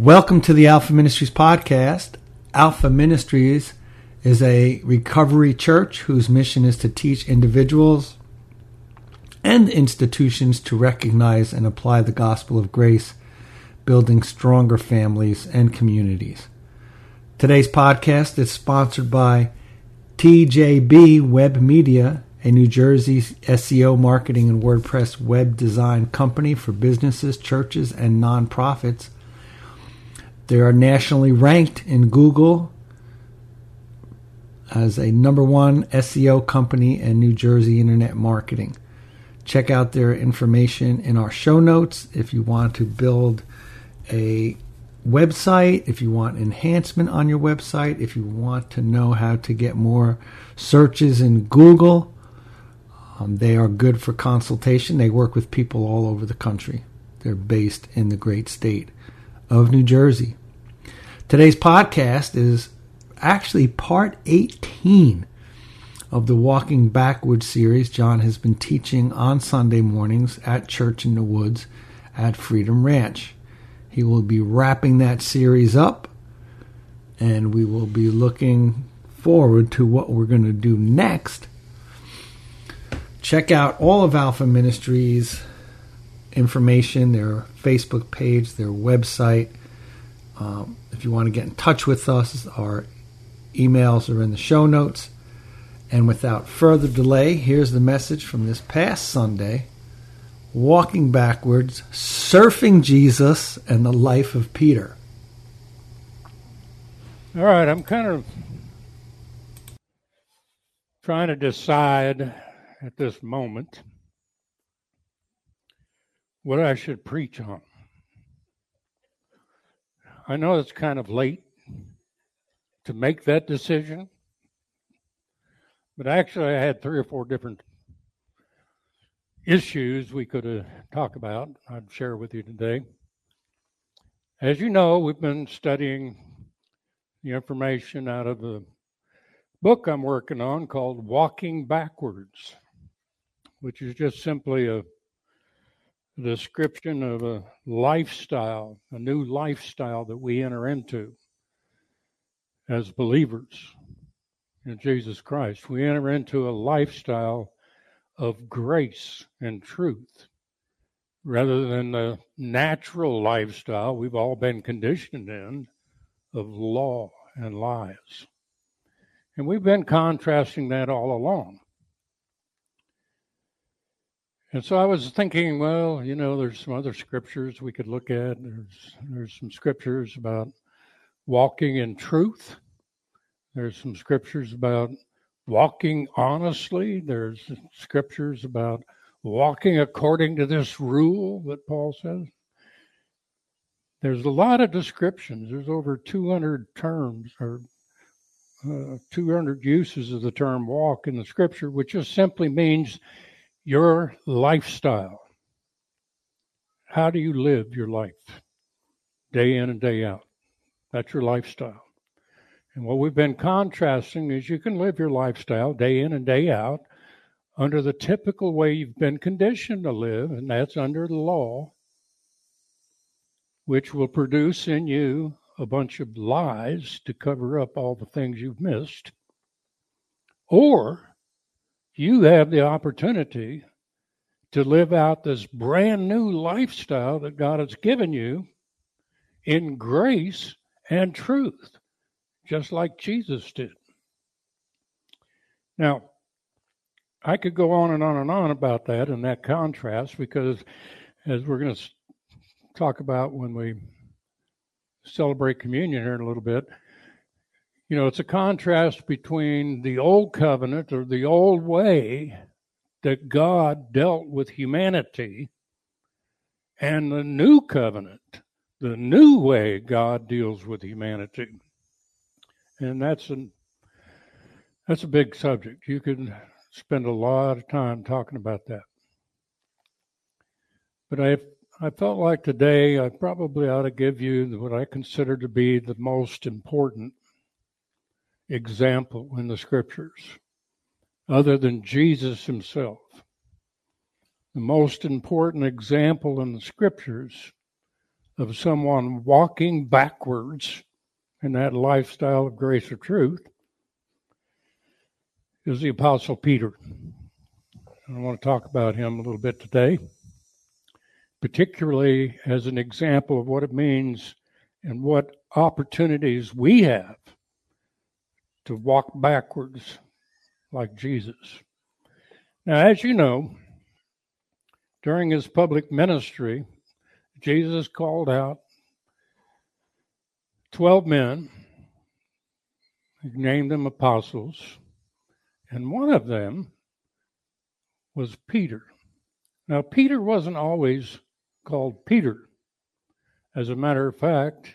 Welcome to the Alpha Ministries podcast. Alpha Ministries is a recovery church whose mission is to teach individuals and institutions to recognize and apply the gospel of grace, building stronger families and communities. Today's podcast is sponsored by TJB Web Media, a New Jersey SEO marketing and WordPress web design company for businesses, churches, and nonprofits they are nationally ranked in Google as a number one SEO company in New Jersey internet marketing. Check out their information in our show notes if you want to build a website, if you want enhancement on your website, if you want to know how to get more searches in Google. Um, they are good for consultation. They work with people all over the country. They're based in the great state of New Jersey. Today's podcast is actually part 18 of the Walking Backwards series John has been teaching on Sunday mornings at Church in the Woods at Freedom Ranch. He will be wrapping that series up, and we will be looking forward to what we're going to do next. Check out all of Alpha Ministries information, their Facebook page, their website. Um, if you want to get in touch with us, our emails are in the show notes. And without further delay, here's the message from this past Sunday Walking Backwards, Surfing Jesus, and the Life of Peter. All right, I'm kind of trying to decide at this moment what I should preach on. I know it's kind of late to make that decision, but actually, I had three or four different issues we could uh, talk about. I'd share with you today. As you know, we've been studying the information out of the book I'm working on called Walking Backwards, which is just simply a description of a lifestyle, a new lifestyle that we enter into as believers in Jesus Christ. We enter into a lifestyle of grace and truth rather than the natural lifestyle we've all been conditioned in of law and lies. And we've been contrasting that all along. And so I was thinking, well, you know, there's some other scriptures we could look at. There's there's some scriptures about walking in truth. There's some scriptures about walking honestly. There's scriptures about walking according to this rule that Paul says. There's a lot of descriptions. There's over 200 terms or uh, 200 uses of the term walk in the scripture, which just simply means your lifestyle. How do you live your life day in and day out? That's your lifestyle. And what we've been contrasting is you can live your lifestyle day in and day out under the typical way you've been conditioned to live, and that's under the law, which will produce in you a bunch of lies to cover up all the things you've missed. Or you have the opportunity to live out this brand new lifestyle that God has given you in grace and truth, just like Jesus did. Now, I could go on and on and on about that and that contrast because, as we're going to talk about when we celebrate communion here in a little bit, you know, it's a contrast between the old covenant or the old way that God dealt with humanity and the new covenant, the new way God deals with humanity. And that's an that's a big subject. You could spend a lot of time talking about that. But I I felt like today I probably ought to give you what I consider to be the most important example in the scriptures other than Jesus himself. The most important example in the scriptures of someone walking backwards in that lifestyle of grace or truth is the Apostle Peter. I want to talk about him a little bit today, particularly as an example of what it means and what opportunities we have to walk backwards like Jesus. Now, as you know, during his public ministry, Jesus called out 12 men, he named them apostles, and one of them was Peter. Now, Peter wasn't always called Peter. As a matter of fact,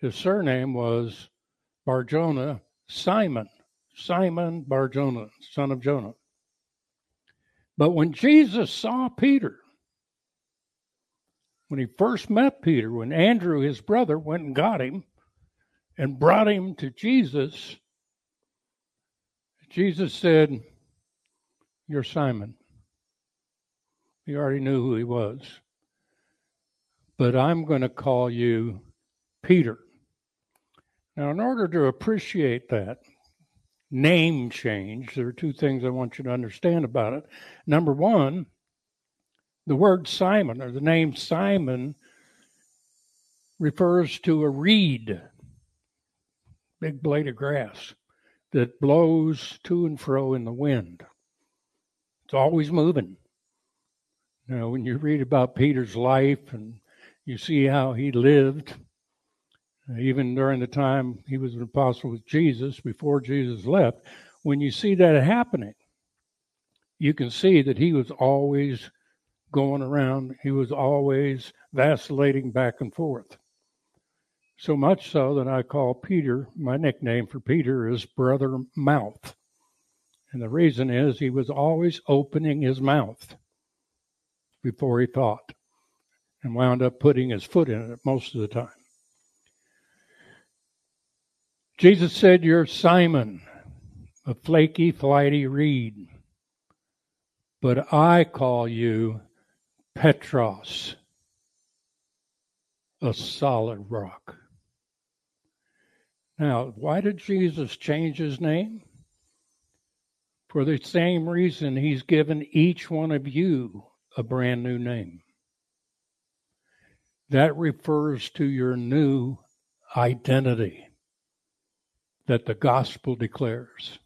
his surname was Barjona Simon, Simon Barjona, son of Jonah. But when Jesus saw Peter, when he first met Peter, when Andrew, his brother, went and got him and brought him to Jesus, Jesus said, You're Simon. He already knew who he was. But I'm going to call you Peter. Now, in order to appreciate that name change, there are two things I want you to understand about it. Number one, the word Simon or the name Simon refers to a reed, big blade of grass that blows to and fro in the wind. It's always moving. Know, when you read about Peter's life and you see how he lived, even during the time he was an apostle with Jesus, before Jesus left, when you see that happening, you can see that he was always going around, he was always vacillating back and forth. So much so that I call Peter, my nickname for Peter is Brother Mouth. And the reason is he was always opening his mouth before he thought and wound up putting his foot in it most of the time. Jesus said, You're Simon, a flaky, flighty reed, but I call you Petros, a solid rock. Now, why did Jesus change his name? For the same reason he's given each one of you a brand new name. That refers to your new identity that the gospel declares.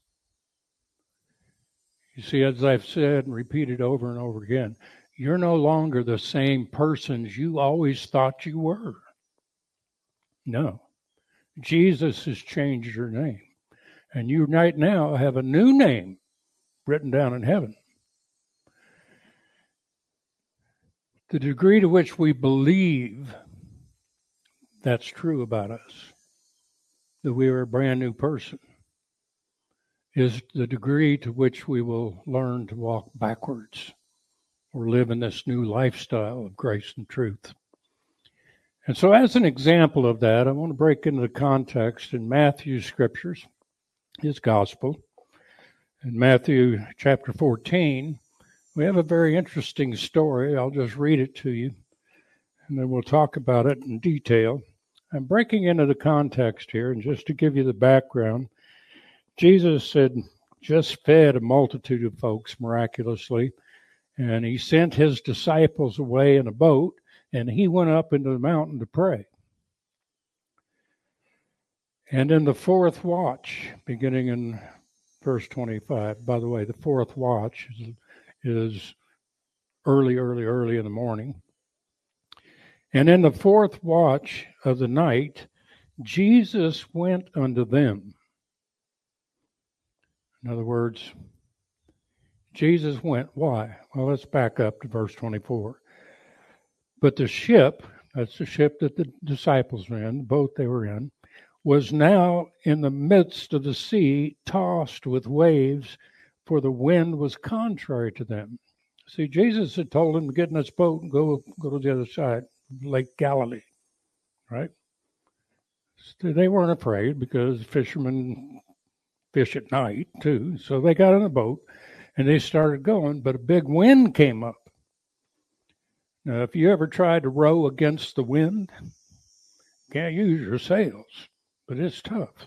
You see, as I've said and repeated over and over again, you're no longer the same persons you always thought you were. No. Jesus has changed your name. And you right now have a new name written down in heaven. The degree to which we believe that's true about us that we are a brand new person is the degree to which we will learn to walk backwards or live in this new lifestyle of grace and truth. And so, as an example of that, I want to break into the context in Matthew's scriptures, his gospel. In Matthew chapter 14, we have a very interesting story. I'll just read it to you, and then we'll talk about it in detail. I'm breaking into the context here, and just to give you the background, Jesus had just fed a multitude of folks miraculously, and he sent his disciples away in a boat, and he went up into the mountain to pray. And in the fourth watch, beginning in verse 25, by the way, the fourth watch is, is early, early, early in the morning. And in the fourth watch of the night, Jesus went unto them. In other words, Jesus went. Why? Well, let's back up to verse 24. But the ship, that's the ship that the disciples were in, the boat they were in, was now in the midst of the sea, tossed with waves, for the wind was contrary to them. See, Jesus had told them to get in this boat and go, go to the other side. Lake Galilee, right? So they weren't afraid because fishermen fish at night too. So they got in a boat and they started going, but a big wind came up. Now, if you ever tried to row against the wind, can't use your sails, but it's tough.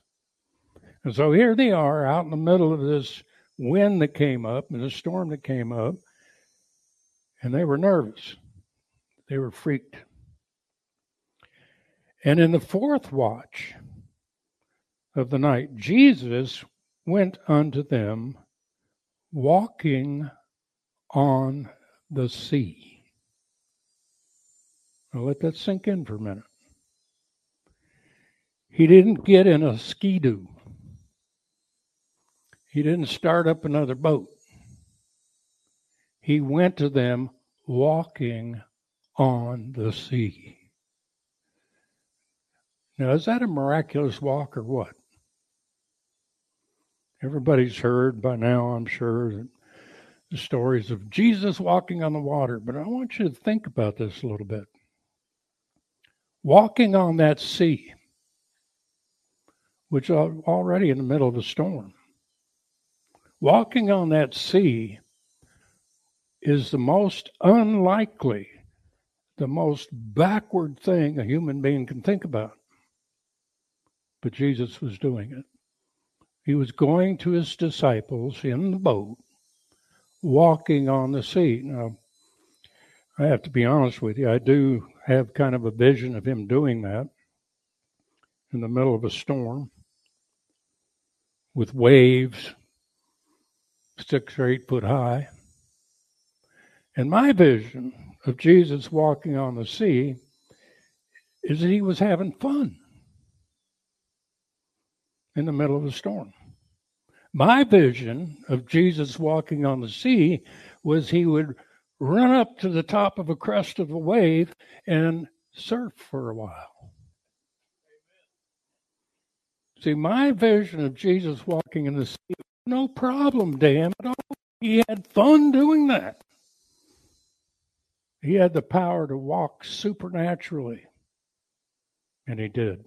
And so here they are out in the middle of this wind that came up and a storm that came up, and they were nervous. They were freaked. And in the fourth watch of the night, Jesus went unto them walking on the sea. Now let that sink in for a minute. He didn't get in a ski-doo. He didn't start up another boat. He went to them walking on the sea. Now, is that a miraculous walk or what? Everybody's heard by now, I'm sure, the stories of Jesus walking on the water, but I want you to think about this a little bit. Walking on that sea, which is already in the middle of a storm, walking on that sea is the most unlikely, the most backward thing a human being can think about but Jesus was doing it. He was going to his disciples in the boat, walking on the sea. Now, I have to be honest with you, I do have kind of a vision of him doing that in the middle of a storm with waves six or eight foot high. And my vision of Jesus walking on the sea is that he was having fun in the middle of a storm. My vision of Jesus walking on the sea was he would run up to the top of a crest of a wave and surf for a while. See, my vision of Jesus walking in the sea, no problem, damn it. All. Oh, he had fun doing that. He had the power to walk supernaturally, and he did.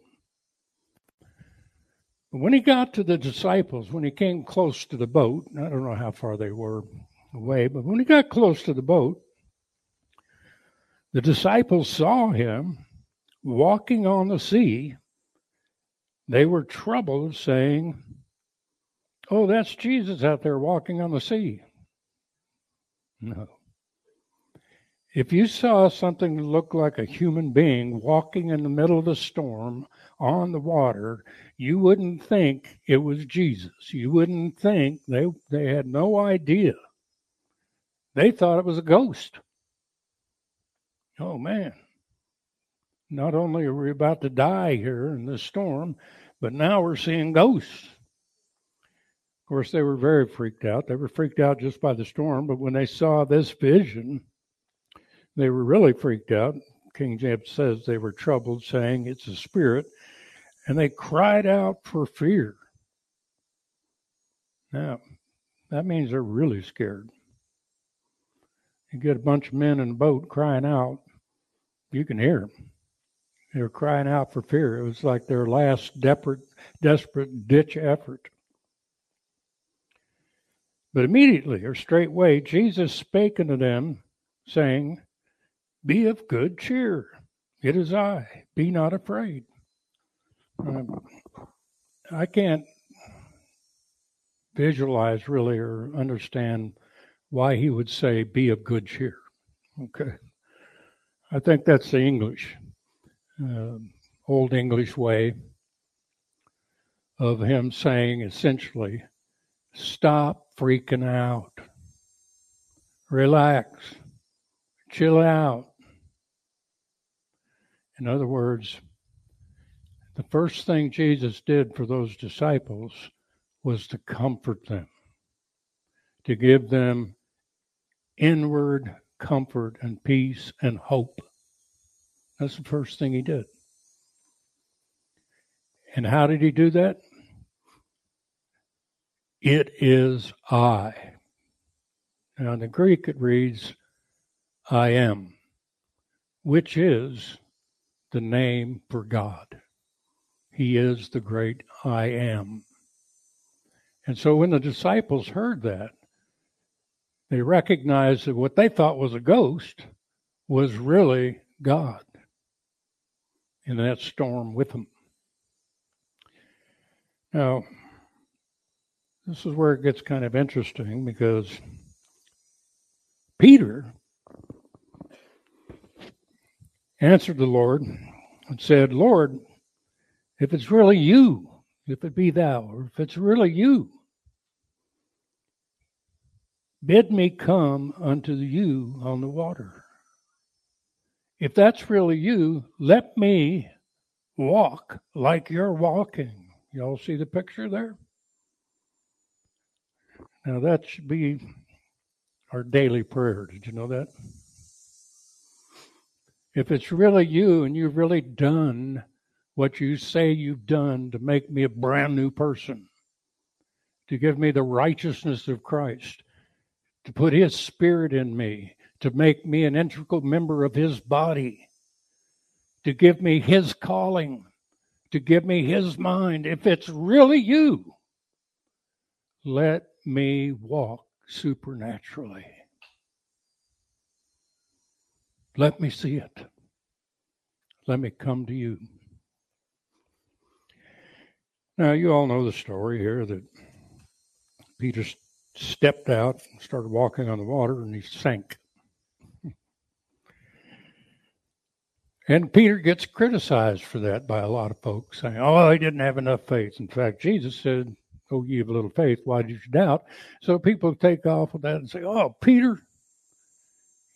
When he got to the disciples, when he came close to the boat, I don't know how far they were away, but when he got close to the boat, the disciples saw him walking on the sea. They were troubled, saying, Oh, that's Jesus out there walking on the sea. No. If you saw something that looked like a human being walking in the middle of the storm on the water, you wouldn't think it was Jesus. You wouldn't think they they had no idea. They thought it was a ghost. Oh man. Not only are we about to die here in this storm, but now we're seeing ghosts. Of course, they were very freaked out. They were freaked out just by the storm, but when they saw this vision, they were really freaked out. King James says they were troubled, saying, It's a spirit and they cried out for fear. Now, that means they're really scared. You get a bunch of men in a boat crying out, you can hear them. They were crying out for fear. It was like their last desperate, desperate ditch effort. But immediately or straightway, Jesus spake unto them, saying, Be of good cheer. It is I. Be not afraid. Um, I can't visualize really or understand why he would say, be of good cheer. Okay. I think that's the English, uh, old English way of him saying essentially, stop freaking out, relax, chill out. In other words, the first thing Jesus did for those disciples was to comfort them, to give them inward comfort and peace and hope. That's the first thing he did. And how did he do that? It is I. Now, in the Greek, it reads, I am, which is the name for God. He is the great I am. And so when the disciples heard that, they recognized that what they thought was a ghost was really God in that storm with them. Now, this is where it gets kind of interesting because Peter answered the Lord and said, Lord, if it's really you, if it be thou, or if it's really you, bid me come unto you on the water. If that's really you, let me walk like you're walking. Y'all see the picture there? Now that should be our daily prayer. Did you know that? If it's really you and you've really done what you say you've done to make me a brand new person, to give me the righteousness of Christ, to put His Spirit in me, to make me an integral member of His body, to give me His calling, to give me His mind. If it's really you, let me walk supernaturally. Let me see it. Let me come to you. Now, you all know the story here that Peter stepped out and started walking on the water and he sank. And Peter gets criticized for that by a lot of folks, saying, Oh, he didn't have enough faith. In fact, Jesus said, Oh, you have a little faith. Why did you doubt? So people take off with that and say, Oh, Peter,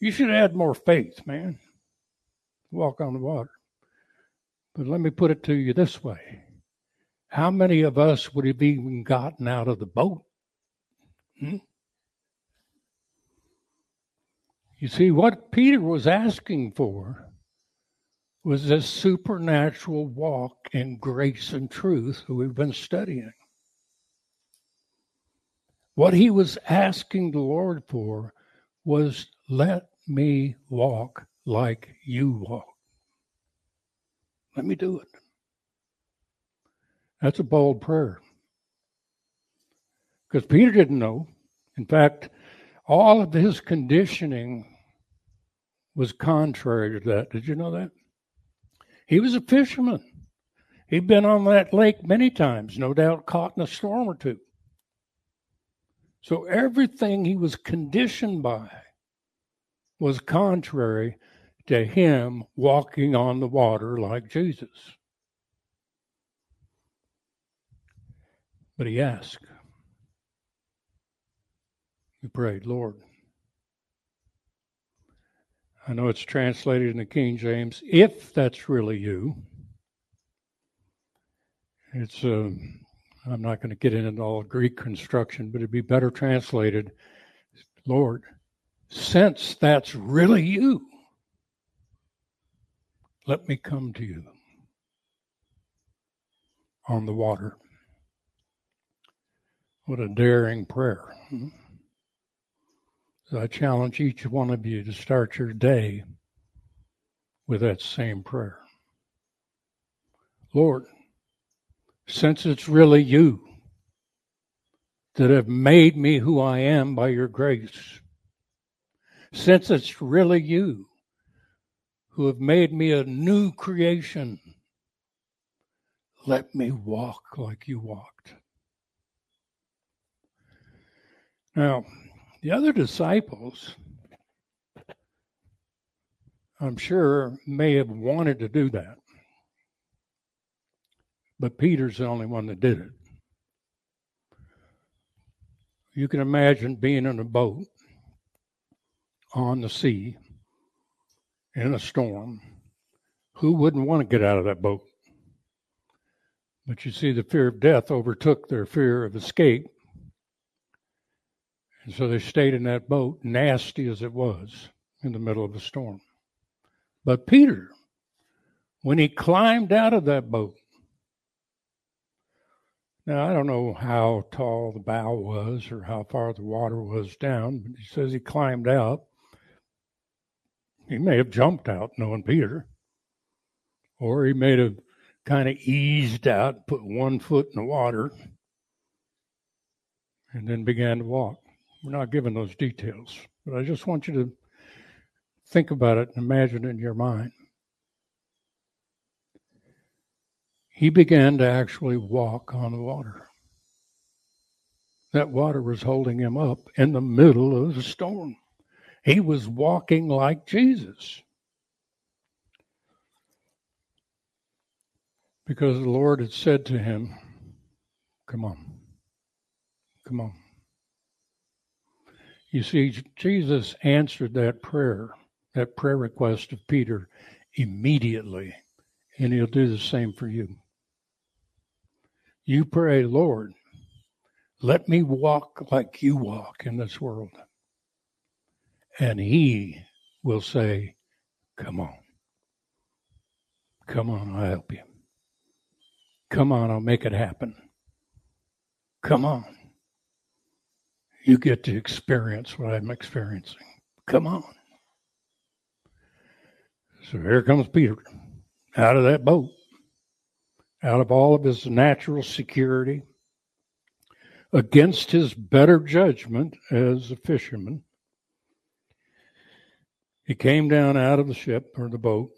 you should add more faith, man. Walk on the water. But let me put it to you this way How many of us would have even gotten out of the boat? Hmm? You see, what Peter was asking for was this supernatural walk in grace and truth that we've been studying. What he was asking the Lord for was, let me walk like you walk. Let me do it. That's a bold prayer. Because Peter didn't know. In fact, all of his conditioning was contrary to that. Did you know that? He was a fisherman. He'd been on that lake many times, no doubt caught in a storm or two. So everything he was conditioned by was contrary to him walking on the water like Jesus. But he asked, he prayed, Lord, I know it's translated in the King James, if that's really you. It's, uh, I'm not going to get into all Greek construction, but it'd be better translated, Lord, since that's really you, let me come to you on the water. What a daring prayer. So I challenge each one of you to start your day with that same prayer. Lord, since it's really you that have made me who I am by your grace, since it's really you who have made me a new creation, let me walk like you walked. Now, the other disciples, I'm sure, may have wanted to do that. But Peter's the only one that did it. You can imagine being in a boat on the sea in a storm. Who wouldn't want to get out of that boat? But you see, the fear of death overtook their fear of escape. And so they stayed in that boat, nasty as it was, in the middle of a storm. But Peter, when he climbed out of that boat, now, I don't know how tall the bow was or how far the water was down, but he says he climbed out. He may have jumped out, knowing Peter, or he may have kind of eased out, put one foot in the water, and then began to walk. We're not given those details, but I just want you to think about it and imagine it in your mind. He began to actually walk on the water. That water was holding him up in the middle of the storm. He was walking like Jesus. Because the Lord had said to him, Come on. Come on. You see, Jesus answered that prayer, that prayer request of Peter, immediately, and he'll do the same for you. You pray, Lord, let me walk like you walk in this world. And he will say, Come on. Come on, I'll help you. Come on, I'll make it happen. Come on. You get to experience what I'm experiencing. Come on. So here comes Peter out of that boat, out of all of his natural security, against his better judgment as a fisherman. He came down out of the ship or the boat.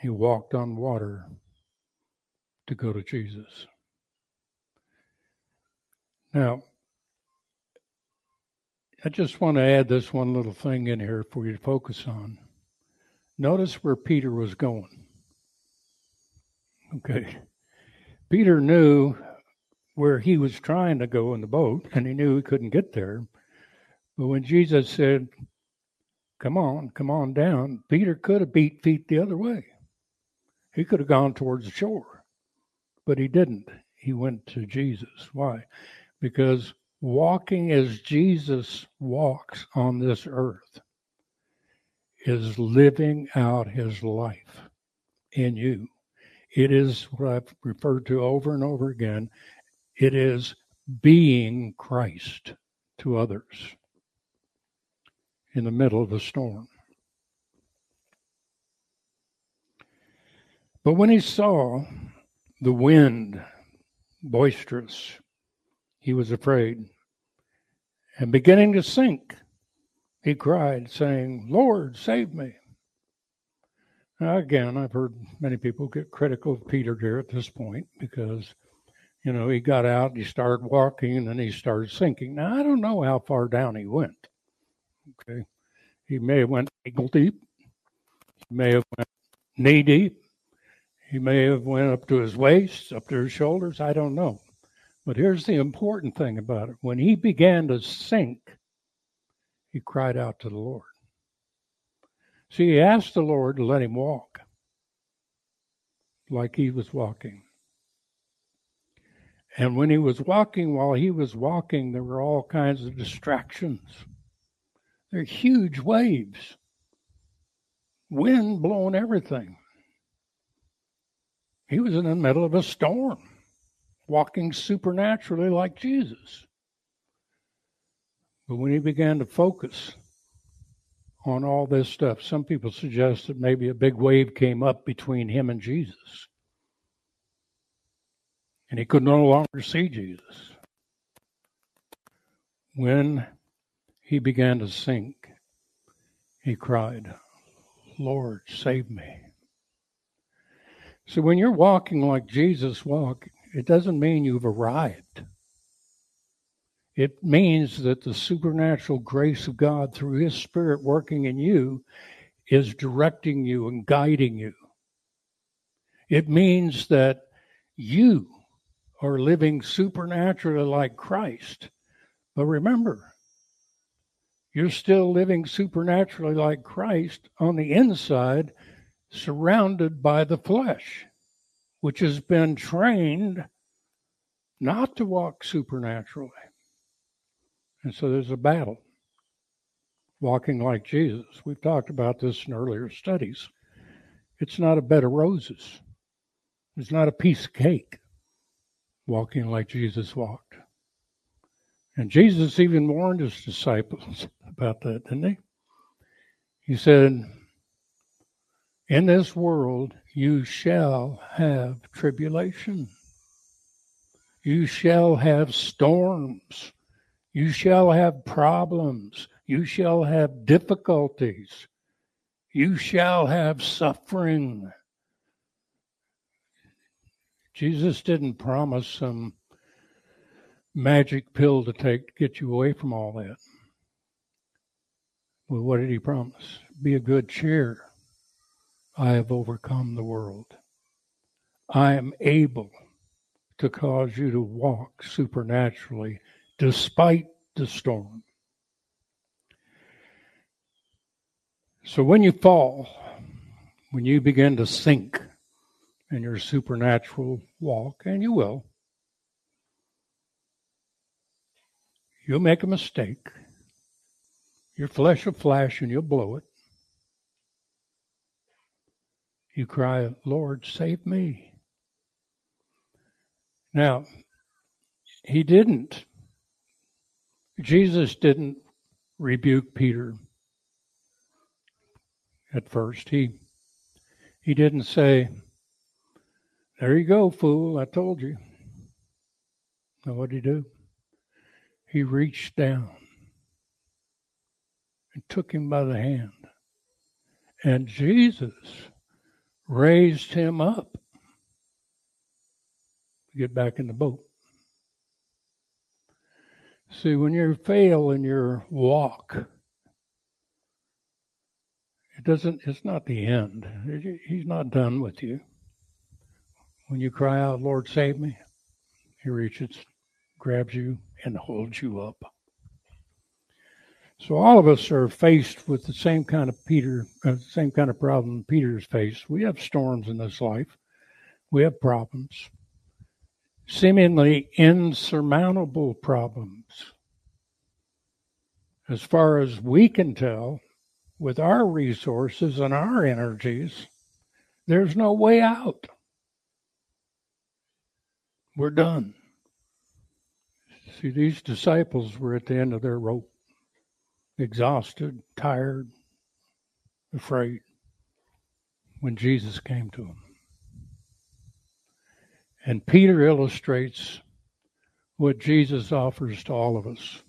He walked on water to go to Jesus. Now, I just want to add this one little thing in here for you to focus on. Notice where Peter was going. Okay. Peter knew where he was trying to go in the boat, and he knew he couldn't get there. But when Jesus said, Come on, come on down, Peter could have beat feet the other way. He could have gone towards the shore, but he didn't. He went to Jesus. Why? Because walking as Jesus walks on this earth is living out his life in you. It is what I've referred to over and over again. It is being Christ to others in the middle of a storm. But when he saw the wind boisterous, he was afraid. And beginning to sink, he cried, saying, Lord, save me. Now, again, I've heard many people get critical of Peter here at this point because, you know, he got out, he started walking, and then he started sinking. Now, I don't know how far down he went. Okay. He may have went ankle deep. He may have went knee deep. He may have went up to his waist, up to his shoulders. I don't know. But here's the important thing about it. When he began to sink, he cried out to the Lord. See, he asked the Lord to let him walk like he was walking. And when he was walking, while he was walking, there were all kinds of distractions. There are huge waves, wind blowing everything. He was in the middle of a storm walking supernaturally like Jesus. But when he began to focus on all this stuff, some people suggest that maybe a big wave came up between him and Jesus. And he could no longer see Jesus. When he began to sink, he cried, Lord, save me. So when you're walking like Jesus walked, it doesn't mean you've arrived. It means that the supernatural grace of God through His Spirit working in you is directing you and guiding you. It means that you are living supernaturally like Christ. But remember, you're still living supernaturally like Christ on the inside, surrounded by the flesh which has been trained not to walk supernaturally. And so there's a battle walking like Jesus. We've talked about this in earlier studies. It's not a bed of roses, it's not a piece of cake walking like Jesus walked. And Jesus even warned his disciples about that, didn't he? He said, In this world you shall have tribulation. You shall have storms. You shall have problems. You shall have difficulties. You shall have suffering. Jesus didn't promise some magic pill to take to get you away from all that. Well, what did he promise? Be a good cheer. I have overcome the world. I am able to cause you to walk supernaturally despite the storm. So when you fall, when you begin to sink in your supernatural walk, and you will, you'll make a mistake. Your flesh will flash and you'll blow it. You cry, Lord, save me. Now, he didn't. Jesus didn't rebuke Peter at first. He he didn't say, There you go, fool, I told you. Now what did he do? He reached down and took him by the hand. And Jesus raised him up to get back in the boat. See, when you fail in your walk, it doesn't, it's not the end. He's not done with you. When you cry out, Lord, save me, he reaches, grabs you, and holds you up. So all of us are faced with the same kind of Peter, uh, same kind of problem Peter's faced. We have storms in this life. We have problems, seemingly insurmountable problems. As far as we can tell, with our resources and our energies, there's no way out. We're done. See, these disciples were at the end of their rope, exhausted, tired, afraid, when Jesus came to them. And Peter illustrates what Jesus offers to all of us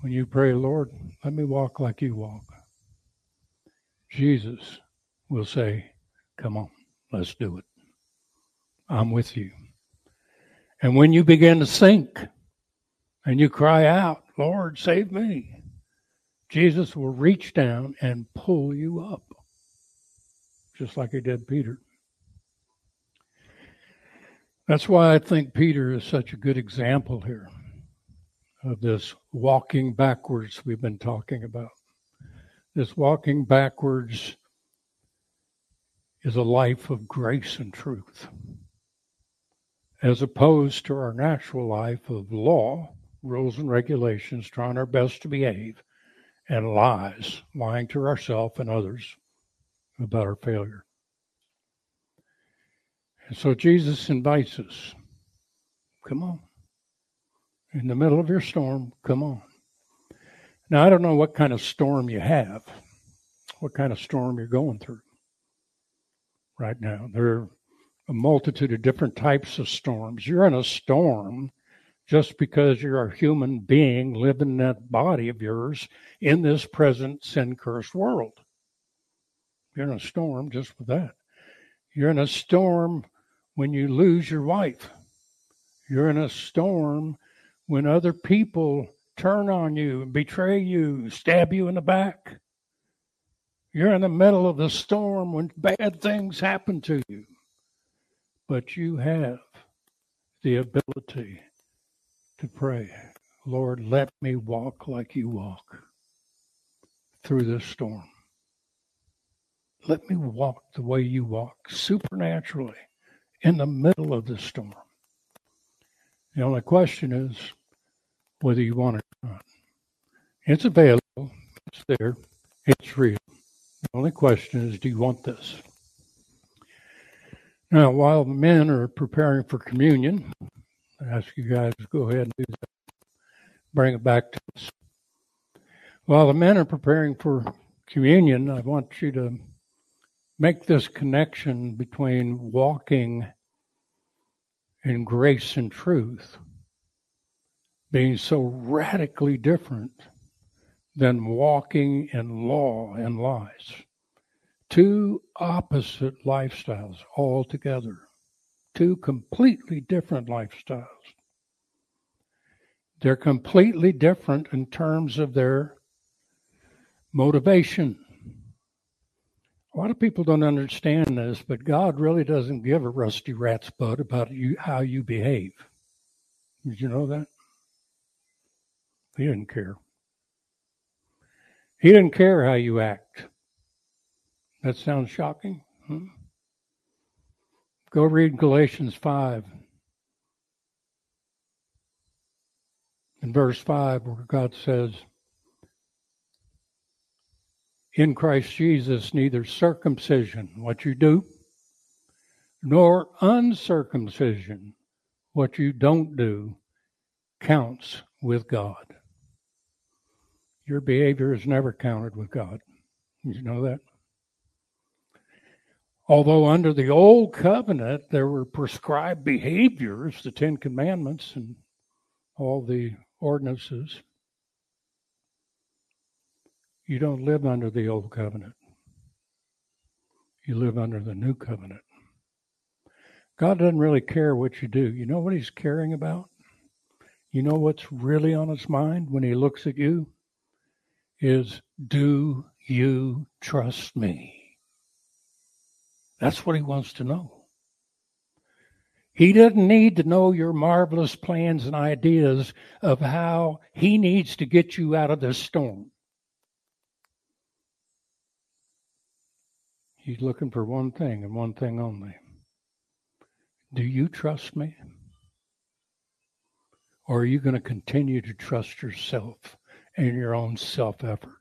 when you pray, Lord, let me walk like you walk, Jesus will say, Come on, let's do it. I'm with you. And when you begin to sink and you cry out, Lord, save me, Jesus will reach down and pull you up, just like he did Peter. That's why I think Peter is such a good example here of this walking backwards we've been talking about. This walking backwards is a life of grace and truth, as opposed to our natural life of law, rules and regulations, trying our best to behave, and lies, lying to ourselves and others about our failure. And so Jesus invites us come on in the middle of your storm, come on. Now, I don't know what kind of storm you have, what kind of storm you're going through right now. There a multitude of different types of storms. You're in a storm just because you're a human being living in that body of yours in this present sin cursed world. You're in a storm just with that. You're in a storm when you lose your wife. You're in a storm when other people turn on you and betray you, stab you in the back. You're in the middle of the storm when bad things happen to you. But you have the ability to pray, Lord, let me walk like you walk through this storm. Let me walk the way you walk supernaturally in the middle of the storm. The only question is, whether you want it or not. It's available, it's there, it's real. The only question is do you want this? Now, while the men are preparing for communion, I ask you guys to go ahead and do that. Bring it back to us. While the men are preparing for communion, I want you to make this connection between walking in grace and truth being so radically different than walking in law and lies. Two opposite lifestyles altogether, two completely different lifestyles. They're completely different in terms of their motivation. A lot of people don't understand this, but God really doesn't give a rusty rat's butt about you, how you behave. Did you know that? He didn't care. He didn't care how you act. That sounds shocking. Hmm? Go read Galatians 5. In verse 5, where God says, In Christ Jesus, neither circumcision, what you do, nor uncircumcision, what you don't do, counts with God. Your behavior is never counted with God. You know that? Although under the old covenant there were prescribed behaviors, the Ten Commandments and all the ordinances, you don't live under the old covenant. You live under the new covenant. God doesn't really care what you do. You know what He's caring about? You know what's really on His mind when He looks at you? is do you trust me? That's what he wants to know. He doesn't need to know your marvelous plans and ideas of how he needs to get you out of this storm. He's looking for one thing and one thing only. Do you trust me? Or are you going to continue to trust yourself and your own self effort.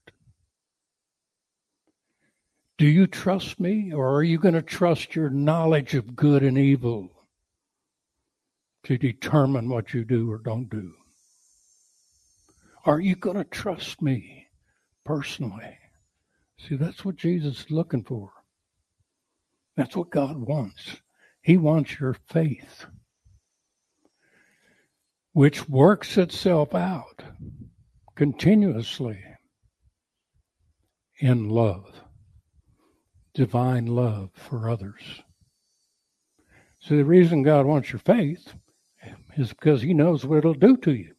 Do you trust me, or are you going to trust your knowledge of good and evil to determine what you do or don't do? Are you going to trust me personally? See, that's what Jesus is looking for. That's what God wants. He wants your faith, which works itself out continuously in love, divine love for others. So the reason God wants your faith is because He knows what it'll do to you.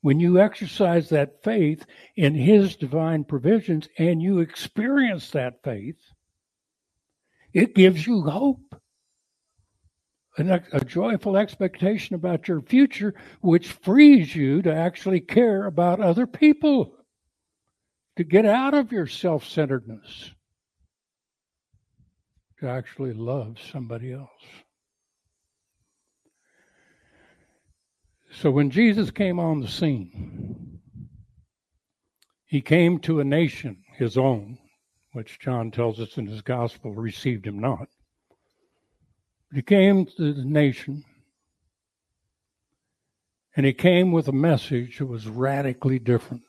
When you exercise that faith in His divine provisions and you experience that faith, it gives you hope a, a joyful expectation about your future, which frees you to actually care about other people, to get out of your self centeredness, to actually love somebody else. So when Jesus came on the scene, he came to a nation, his own, which John tells us in his gospel received him not. But He came to the nation and he came with a message that was radically different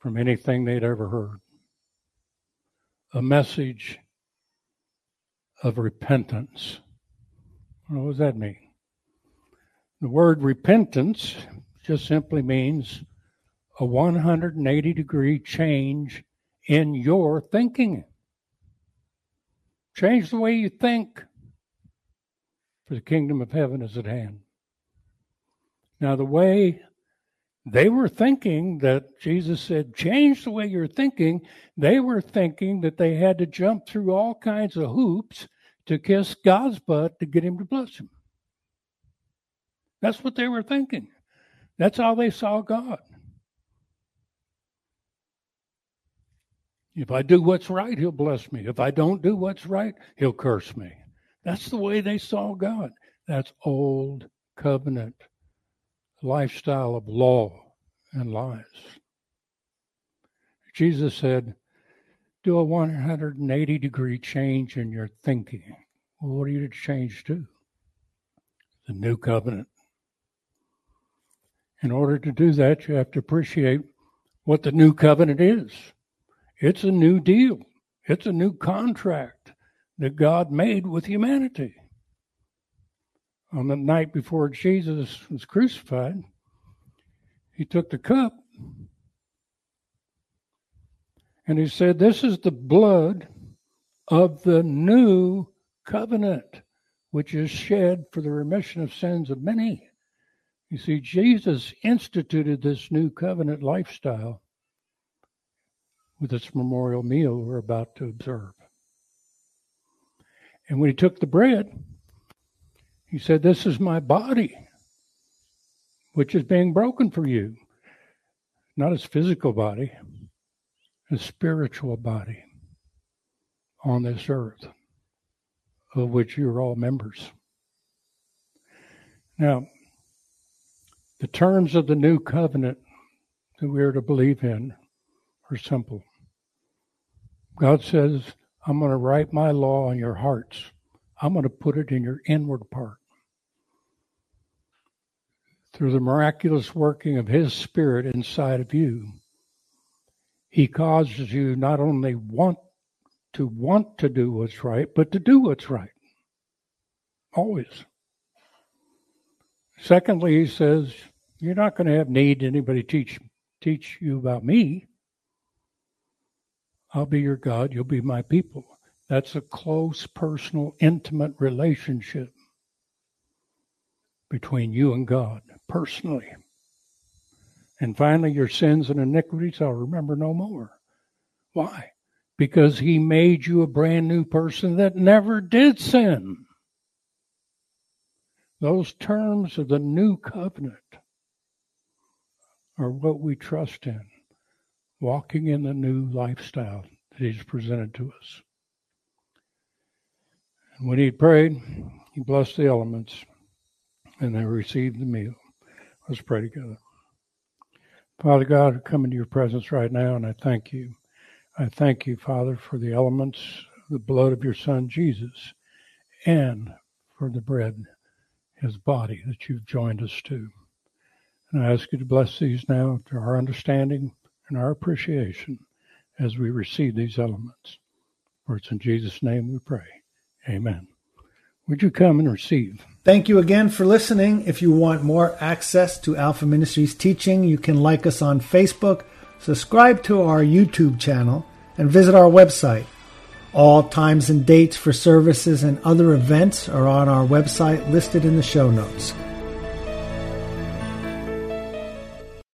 from anything they'd ever heard. A message of repentance. What does that mean? The word repentance just simply means a 180 degree change in your thinking. Change the way you think for the kingdom of heaven is at hand. Now, the way they were thinking that Jesus said, change the way you're thinking, they were thinking that they had to jump through all kinds of hoops to kiss God's butt to get him to bless him. That's what they were thinking. That's how they saw God. If I do what's right, he'll bless me. If I don't do what's right, he'll curse me. That's the way they saw God. That's old covenant lifestyle of law and lies. Jesus said, do a 180 degree change in your thinking. Well, what are you to change to? The new covenant. In order to do that, you have to appreciate what the new covenant is. It's a new deal. It's a new contract that God made with humanity. On the night before Jesus was crucified, he took the cup And he said, This is the blood of the new covenant, which is shed for the remission of sins of many. You see, Jesus instituted this new covenant lifestyle with this memorial meal we're about to observe. And when he took the bread, he said, This is my body, which is being broken for you. Not his physical body, his spiritual body on this earth, of which you're all members. Now, the terms of the new covenant that we are to believe in are simple. God says, I'm going to write my law on your hearts. I'm going to put it in your inward part. Through the miraculous working of His Spirit inside of you, He causes you not only want to want to do what's right, but to do what's right. Always. Secondly, he says, you're not going to have need anybody teach teach you about me. I'll be your God, you'll be my people. That's a close, personal, intimate relationship between you and God personally. And finally, your sins and iniquities I'll remember no more. Why? Because He made you a brand new person that never did sin. Those terms of the new covenant are what we trust in, walking in the new lifestyle that He's presented to us. And when He prayed, He blessed the elements and they received the meal. Let's pray together. Father God, I come into your presence right now and I thank you. I thank you, Father, for the elements, the blood of your Son Jesus, and for the bread, his body that you've joined us to. And I ask you to bless these now to our understanding and our appreciation as we receive these elements. For it's in Jesus' name we pray. Amen. Would you come and receive? Thank you again for listening. If you want more access to Alpha Ministries teaching, you can like us on Facebook, subscribe to our YouTube channel, and visit our website. All times and dates for services and other events are on our website listed in the show notes.